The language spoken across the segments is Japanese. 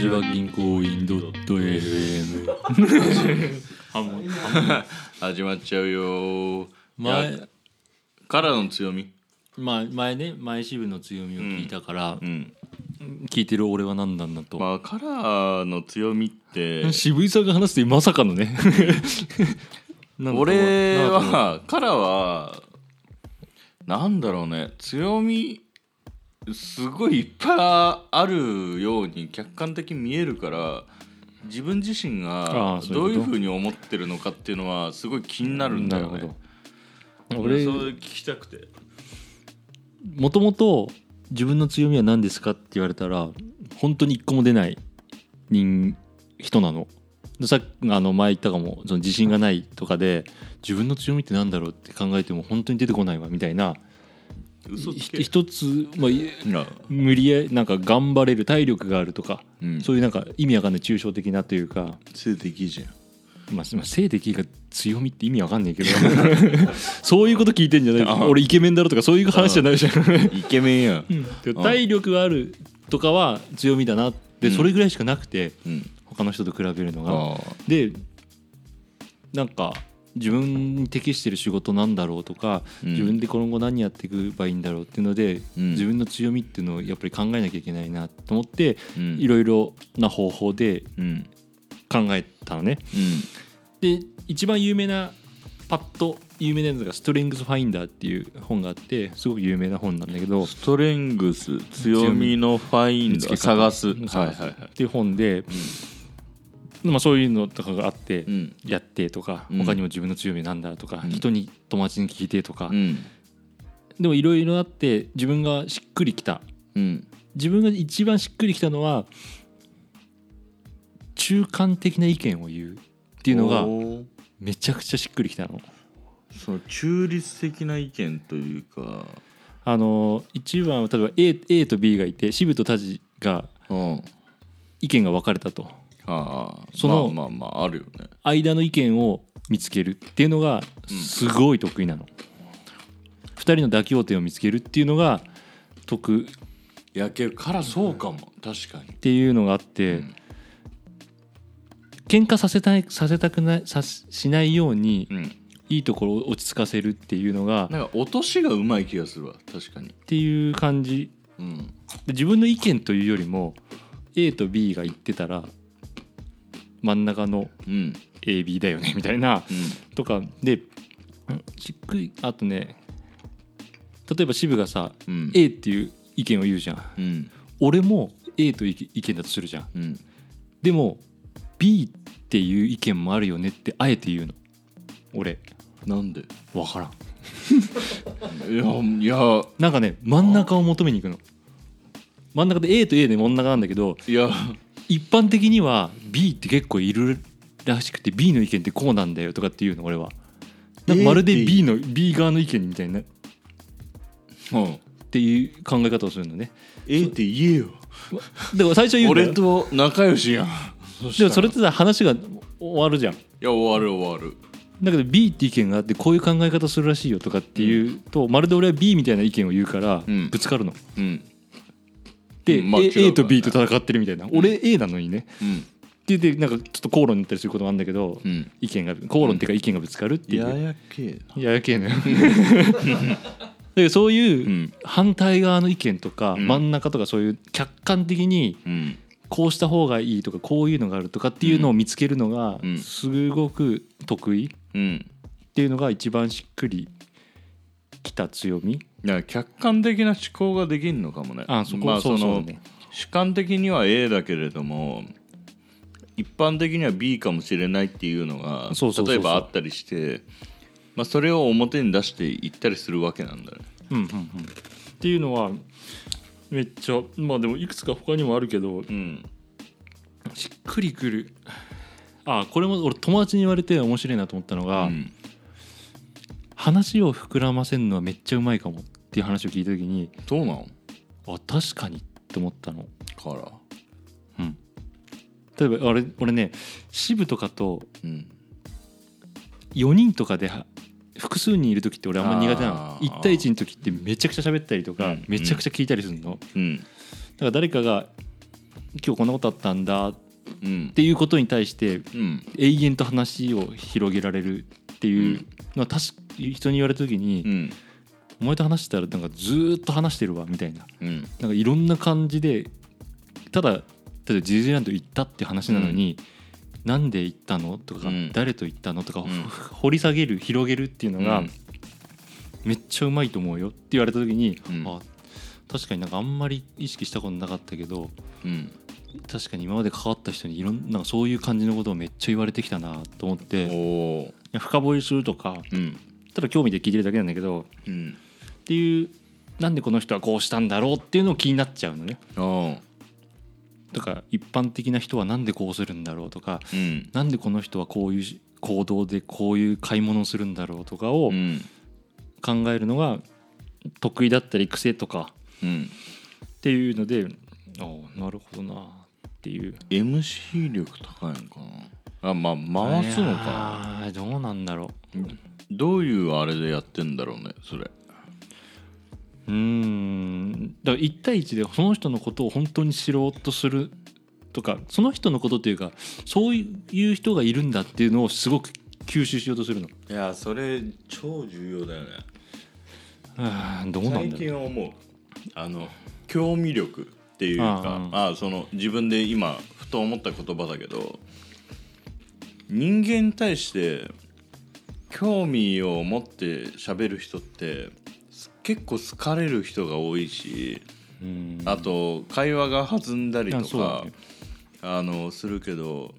柏銀行員ドット FM ハモ始まっちゃうよ。前いやカラーの強み？まあ前ね前支部の強みを聞いたから、うん。聞いてる俺は何なんだと、まあカラーの強みって 渋井さんが話してまさかのね。なんだ俺はカラーはなんだろうね。強みすごいいっぱいあるように客観的に見えるから自分自身あがどういうふうに思ってるのかっていうのはすごい気になるんだよね。俺それ聞きたくて。もともと自分の強みは何ですかって言われたら本当に一個も出ない人人なの。でさっきあの前言ったかもその自信がないとかで自分の強みって何だろうって考えても本当に出てこないわみたいなひ嘘つけ。一つ、まあ、無理やりなんか頑張れる体力があるとか、うん。そういうなんか意味わかんない抽象的なというか、性的じゃん。まあ、まあ性的が強みって意味わかんないけど。そういうこと聞いてんじゃない？あ俺イケメンだろとかそういう話じゃないじゃん。イケメンやん。で体力があるとかは強みだなってうん。それぐらいしかなくて、うん。他の人と比べるのが。でなんか自分に適してる仕事なんだろうとか、うん。自分で今後何やっていけばいいんだろうっていうので、うん。自分の強みっていうのをやっぱり考えなきゃいけないなと思って、うん。いろいろな方法でうん。考えたのね。で一番有名なパッと有名なやつが「ストレングスファインダー」っていう本があってすごく有名な本なんだけどストレングス強みのファインダー探す。はいはいっていう本で、まあ、そういうのとかがあって、うん。やってとかうん。他にも自分の強みなんだとか、うん。人に友達に聞いてとか、うん。でもいろいろあって自分がしっくりきた。うん。自分が一番しっくりきたのは中間的な意見を言うっていうのがめちゃくちゃしっくりきたの。その中立的な意見というか。あの一番は例えば A, A と B がいて渋とタジがうん。意見が分かれたとああそのまあまあまああるよね。間の意見を見つけるっていうのがすごい得意なの。二人の妥協点を見つけるっていうのが得いやけどからそうかも。確かに。っていうのがあって、うん。喧嘩させたいさせたくないさしないようにうん。いいところを落ち着かせるっていうのがなんか落としがうまい気がするわ。確かに。っていう感じ。うん。で自分の意見というよりも A と B が言ってたら真ん中のうん。AB だよねみたいなうん。とか。でくりあとね例えば渋がさ、うん。A っていう意見を言うじゃん。うん。俺も A という意見だとするじゃん。うん。でも B っていう意見もあるよねってあえて言うの。俺。なんで？分からん。いやいや。なんかね真ん中を求めに行くの。真ん中で A と A で真ん中なんだけどいや一般的には B って結構いるらしくて B の意見ってこうなんだよとかっていうの俺は。なんかまるで B の B 側の意見みたいな。っうん。ていう考え方をするのね。A って言えよ。だから最初は言う俺と仲良しやん。でもそれってさ話が終わるじゃん。いや終わる終わる。だけど B って意見があってこういう考え方するらしいよとかっていうと、まるで俺は B みたいな意見を言うからうん。ぶつかるの、うんで、うんまあね。A と B と戦ってるみたいな、俺 A なのにね。うん。ででなんかちょっと口論になったりすることもあるんだけど、うん。意見が口論っていうか意見がぶつかるっていう、ややけえややけえのよ。だそういううん。反対側の意見とか、うん。真ん中とかそういう客観的にうん。こうした方がいいとかこういうのがあるとかっていうのを見つけるのがうん。すごく得意うんっていうのが一番しっくりきた強みだから客観的な思考ができるのかもね。あそこ、まあそのそうね。主観的には A だけれども一般的には B かもしれないっていうのがそうそうそうそう。例えばあったりして、まあ、それを表に出していったりするわけなんだね。うんうんうん。っていうのはめっちゃまあでもいくつか他にもあるけどうん。しっくりくる。あこれも俺友達に言われて面白いなと思ったのが、うん話を膨らませるのはめっちゃうまいかもっていう話を聞いた時にどうなんあ確かにって思ったの。から？例えば俺俺ね支部とかとうん。4人とかでは複数人いる時って俺あんま苦手なの。あー。1対1の時ってめちゃくちゃ喋ったりとか、うん。めちゃくちゃ聞いたりするの、だかうん。ら誰かが今日こんなことあったんだっうん。ていうことに対してうん。永遠と話を広げられるっていうのは確か人に言われた時に、うんお前と話したらなんかずーっと話してるわみたいな。うんなんかいろんな感じでただ例えばディズニーランド行ったって話なのに、なんで行ったのとか、うん。誰と行ったのとか、うん。掘り下げる広げるっていうのが、うん。めっちゃうまいと思うよって言われた時に、うん。あ確かになんかあんまり意識したことなかったけどうん。確かに今まで関わった人にいろんなそういう感じのことをめっちゃ言われてきたなと思って深掘りするとかうん。ただ興味で聞いてるだけなんだけどうんっていうなんでこの人はこうしたんだろうっていうのを気になっちゃうのね。だから一般的な人はなんでこうするんだろうとかうん。なんでこの人はこういう行動でこういう買い物をするんだろうとかをうん。考えるのが得意だったり癖とかうん。っていうのでああなるほどなっていう。MC 力高いのかな？あまあ回すのかいやーどうなんだろう。どういうあれでやってんだろうねそれ。うーん。だから1対1でその人のことを本当に知ろうとするとかその人のことっていうかそういう人がいるんだっていうのをすごく吸収しようとするの。いやそれ超重要だよね。あーどうなん最だろう。近思うあの興味力っていうかあその自分で今ふと思った言葉だけど人間に対して興味を持って喋る人ってす結構好かれる人が多いしうん。あと会話が弾んだりとかね。あのするけど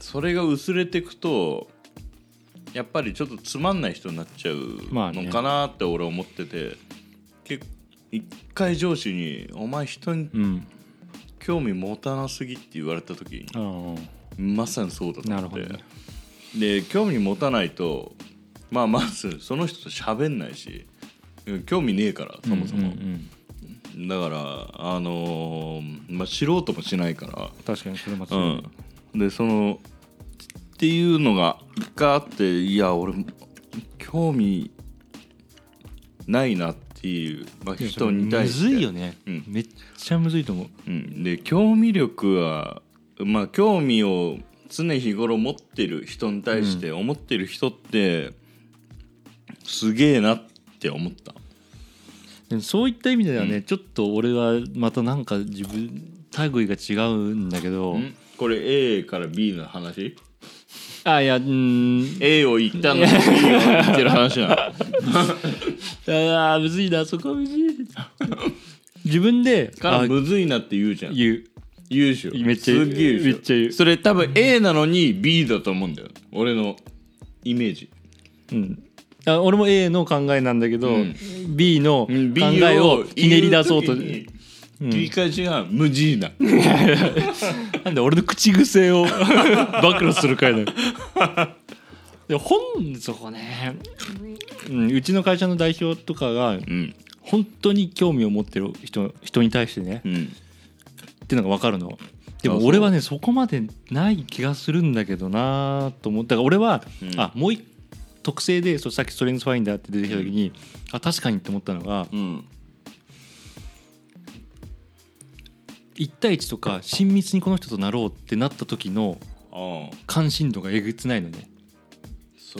それが薄れてくとやっぱりちょっとつまんない人になっちゃうのかなって俺思ってて、結一回上司に「お前人にうん。興味持たなすぎ」って言われた時にあまさにそうだとな思って、ね。で興味持たないとまあまずその人と喋んないし興味ねえからそもそも、うんうんだからあのーまあ知ろうともしないから。確かにそれもうそう、ん、でそのっていうのが一回あっていや俺興味ないなっていう、まあ、人に対して。むずいよね、うん。めっちゃむずいと思う。うん、で興味力はまあ興味を常日頃持ってる人に対して思ってる人って、すげえなって思った。でもそういった意味ではね、ちょっと俺はまたなんか自分類が違うんだけど、ん。これ A から B の話？あいやうーん。A を言ったのに B を言ってる話なの？あーむずいなそこはむずい。自分でからあむずいなって言うじゃん。言う言うでしょ。めっちゃ言う。すっげめっちゃそれ多分 A なのに B だと思うんだよ。俺のイメージ。うん。あ俺も A の考えなんだけど、うん。B の考うん。B えをひねり出そうと、言時に切り返しが無事な、なんで俺の口癖を 暴露する回だよ。で本そこね、うん、うちの会社の代表とかがうん。本当に興味を持ってる人人に対してねうんっていうのが分かるの。でも俺はねそこまでない気がするんだけどなと思ったから俺は、うん。あもう一特性でそうさっきストレングスファインダーって出てきた時に、あ確かにって思ったのがうん。1対1とか親密にこの人となろうってなった時の関心度がえげつないのね。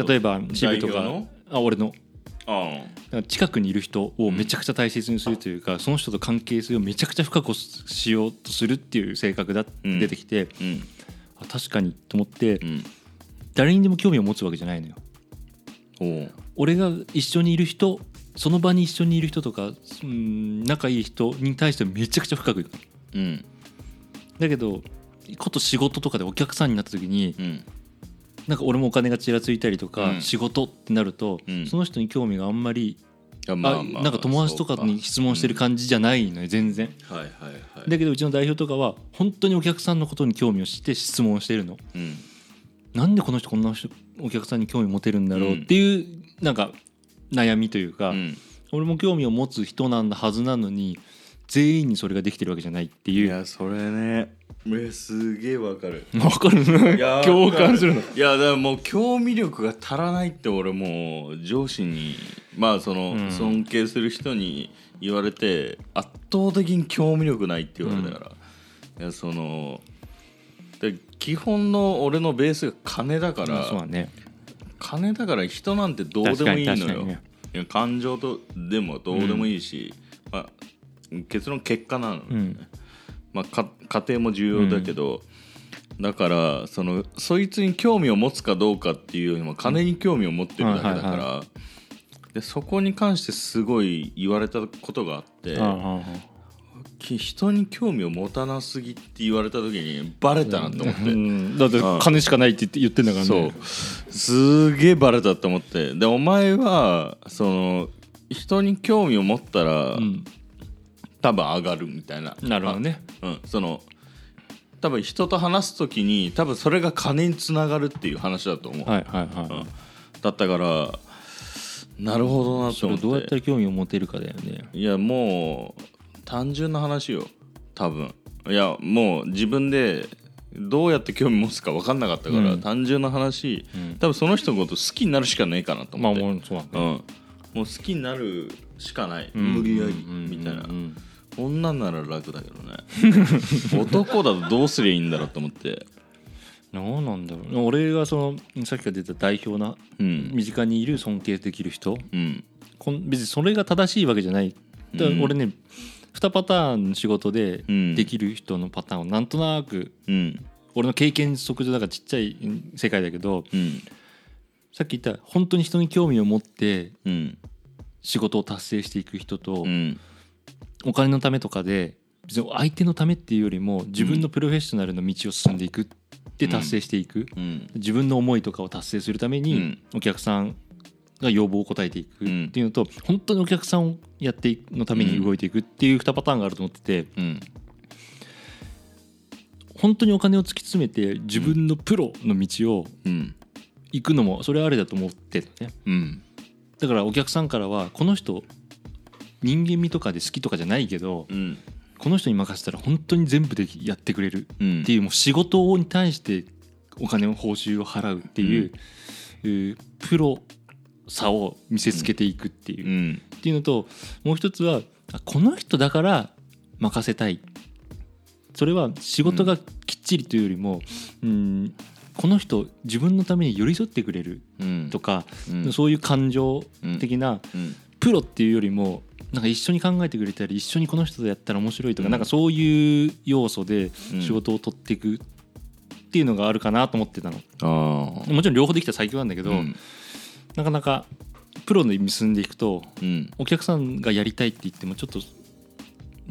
例えば渋とか。あ俺の近くにいる人をめちゃくちゃ大切にするというか、その人と関係性をめちゃくちゃ深くしようとするっていう性格だってうん出てきて、あうん。あ確かにと思って、うん。誰にでも興味を持つわけじゃないのよ。俺が一緒にいる人その場に一緒にいる人とかうん仲いい人に対してめちゃくちゃ深くいくうん。だけどこと仕事とかでお客さんになった時にうんなんか俺もお金がちらついたりとか、うん。仕事ってなると、うん。その人に興味があんまりああなんか友達とかに質問してる感じじゃないのよ全然。はいはいはい。だけどうちの代表とかは本当にお客さんのことに興味をして質問をしてるの。うん。なんでこの人こんな人お客さんに興味持てるんだろうっていうなんか悩みというか、うん。俺も興味を持つ人なんだはずなのに全員にそれができてるわけじゃないっていいうやそれね。えすげえわかる。わかる？いや共感する。のいやだからもう興味力が足らないって俺もう上司にまあその、うん。尊敬する人に言われて圧倒的に興味力ないって言われたから、いやそので基本の俺のベースが金だから、そうだね。金だから人なんてどうでもいいのよ、ね。いや感情とでもどうでもいいし、まあ、結論結果なのね、うん。まあ、か家庭も重要だけど、だからそのそいつに興味を持つかどうかっていうよりも金に興味を持ってるだけだから、でそこに関してすごい言われたことがあって人に興味を持たなすぎって言われた時にバレたなと思って。うん。だってうん金しかないって言って言ってんだからね。そう。すげえバレたと思って。でお前はその人に興味を持ったら、うん多分上がるみたいな。なるほどね。うん、その多分人と話す時に多分それが金につながるっていう話だと思う、はいはいはい、うん。だったからなるほどなと思って。どうやったら興味を持てるかだよね。いやもう単純な話よ。多分。いやもう自分でどうやって興味持つか分かんなかったから、うん。単純な話、うん。多分その人のこと好きになるしかねえかなとまあ思って、もうそうだね。うん、もう好きになるしかない、うん。無理やりうんみたいな、うん。うん女なら楽だけどね。男だとどうすりゃいいんだろうと思って。何なんだろう。俺がそのさっきから出た代表なうん。身近にいる尊敬できる人。うん。こん別にそれが正しいわけじゃない。だからうん。俺ね2パターンの仕事でうん。できる人のパターンをなんとなくうん。俺の経験則上だからちっちゃい世界だけどうん。さっき言った本当に人に興味を持ってうん。仕事を達成していく人とうんお金のためとかで別に相手のためっていうよりも自分のプロフェッショナルの道を進んでいくで達成していく。うん。自分の思いとかを達成するためにうん。お客さんが要望を答えていくっていうのと本当にお客さんをやっていくのために動いていくっていう2パターンがあると思っててうん。本当にお金を突き詰めて自分のプロの道をうん。行くのもそれはあれだと思ってるね。うん。だからお客さんからはこの人人間味とかで好きとかじゃないけどうん。この人に任せたら本当に全部でやってくれるうん。っていうもう仕事に対してお金を報酬を払うっていう、えープロさを見せつけていくっていう、うっんていうのともう一つはあこの人だから任せたい。それは仕事がきっちりというよりも、うん、この人自分のために寄り添ってくれるうんとか、うん。そういう感情的な、うん。プロっていうよりもなんか一緒に考えてくれたり一緒にこの人とやったら面白いとか、うん。なんかそういう要素でうん。仕事を取っていくっていうのがあるかなと思ってたの、ああもちろん両方できたら最強なんだけど、うん。なかなかプロで進んでいくとうん。お客さんがやりたいって言ってもちょっと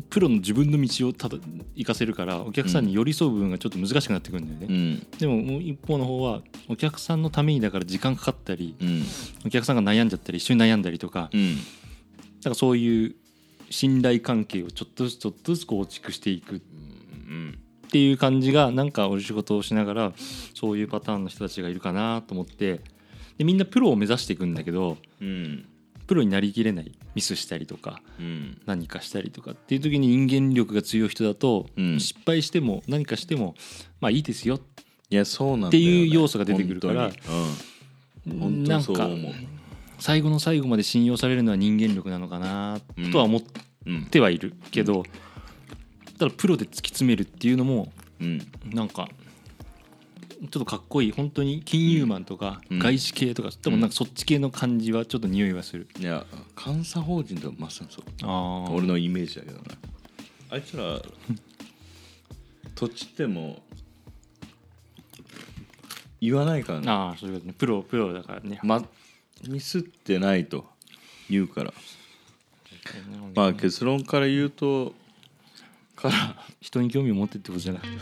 プロの自分の道をただ行かせるからお客さんに寄り添う部分がちょっと難しくなってくるんだよね、うんでももう一方の方はお客さんのためにだから時間かかったりうんお客さんが悩んじゃったり一緒に悩んだりとかうんだからそういう信頼関係をちょっとずつちょっとずつ構築していく。うんっていう感じがなんかお仕事をしながらそういうパターンの人たちがいるかなと思って。でみんなプロを目指していくんだけどうんプロになりきれない。ミスしたりとかうん何かしたりとかっていう時に人間力が強い人だと、うん失敗しても何かしてもまあいいですよ。いやそうなんっていう要素が出てくるから本当に。うなんか最後の最後まで信用されるのは人間力なのかなとは思っうんてはいるけど、ただプロで突き詰めるっていうのもうんなんかちょっとかっこいい。本当に金融マンとかうん。外資系とか、でもなんかそっち系の感じはちょっと匂いはする、いや監査法人とまさにそう。ああ俺のイメージだけどね。あいつら土地っても言わないからね。ああそういうことね。プロプロだからね。まミスってないと言うから。まあ結論から言うとから人に興味を持ってってことじゃなくて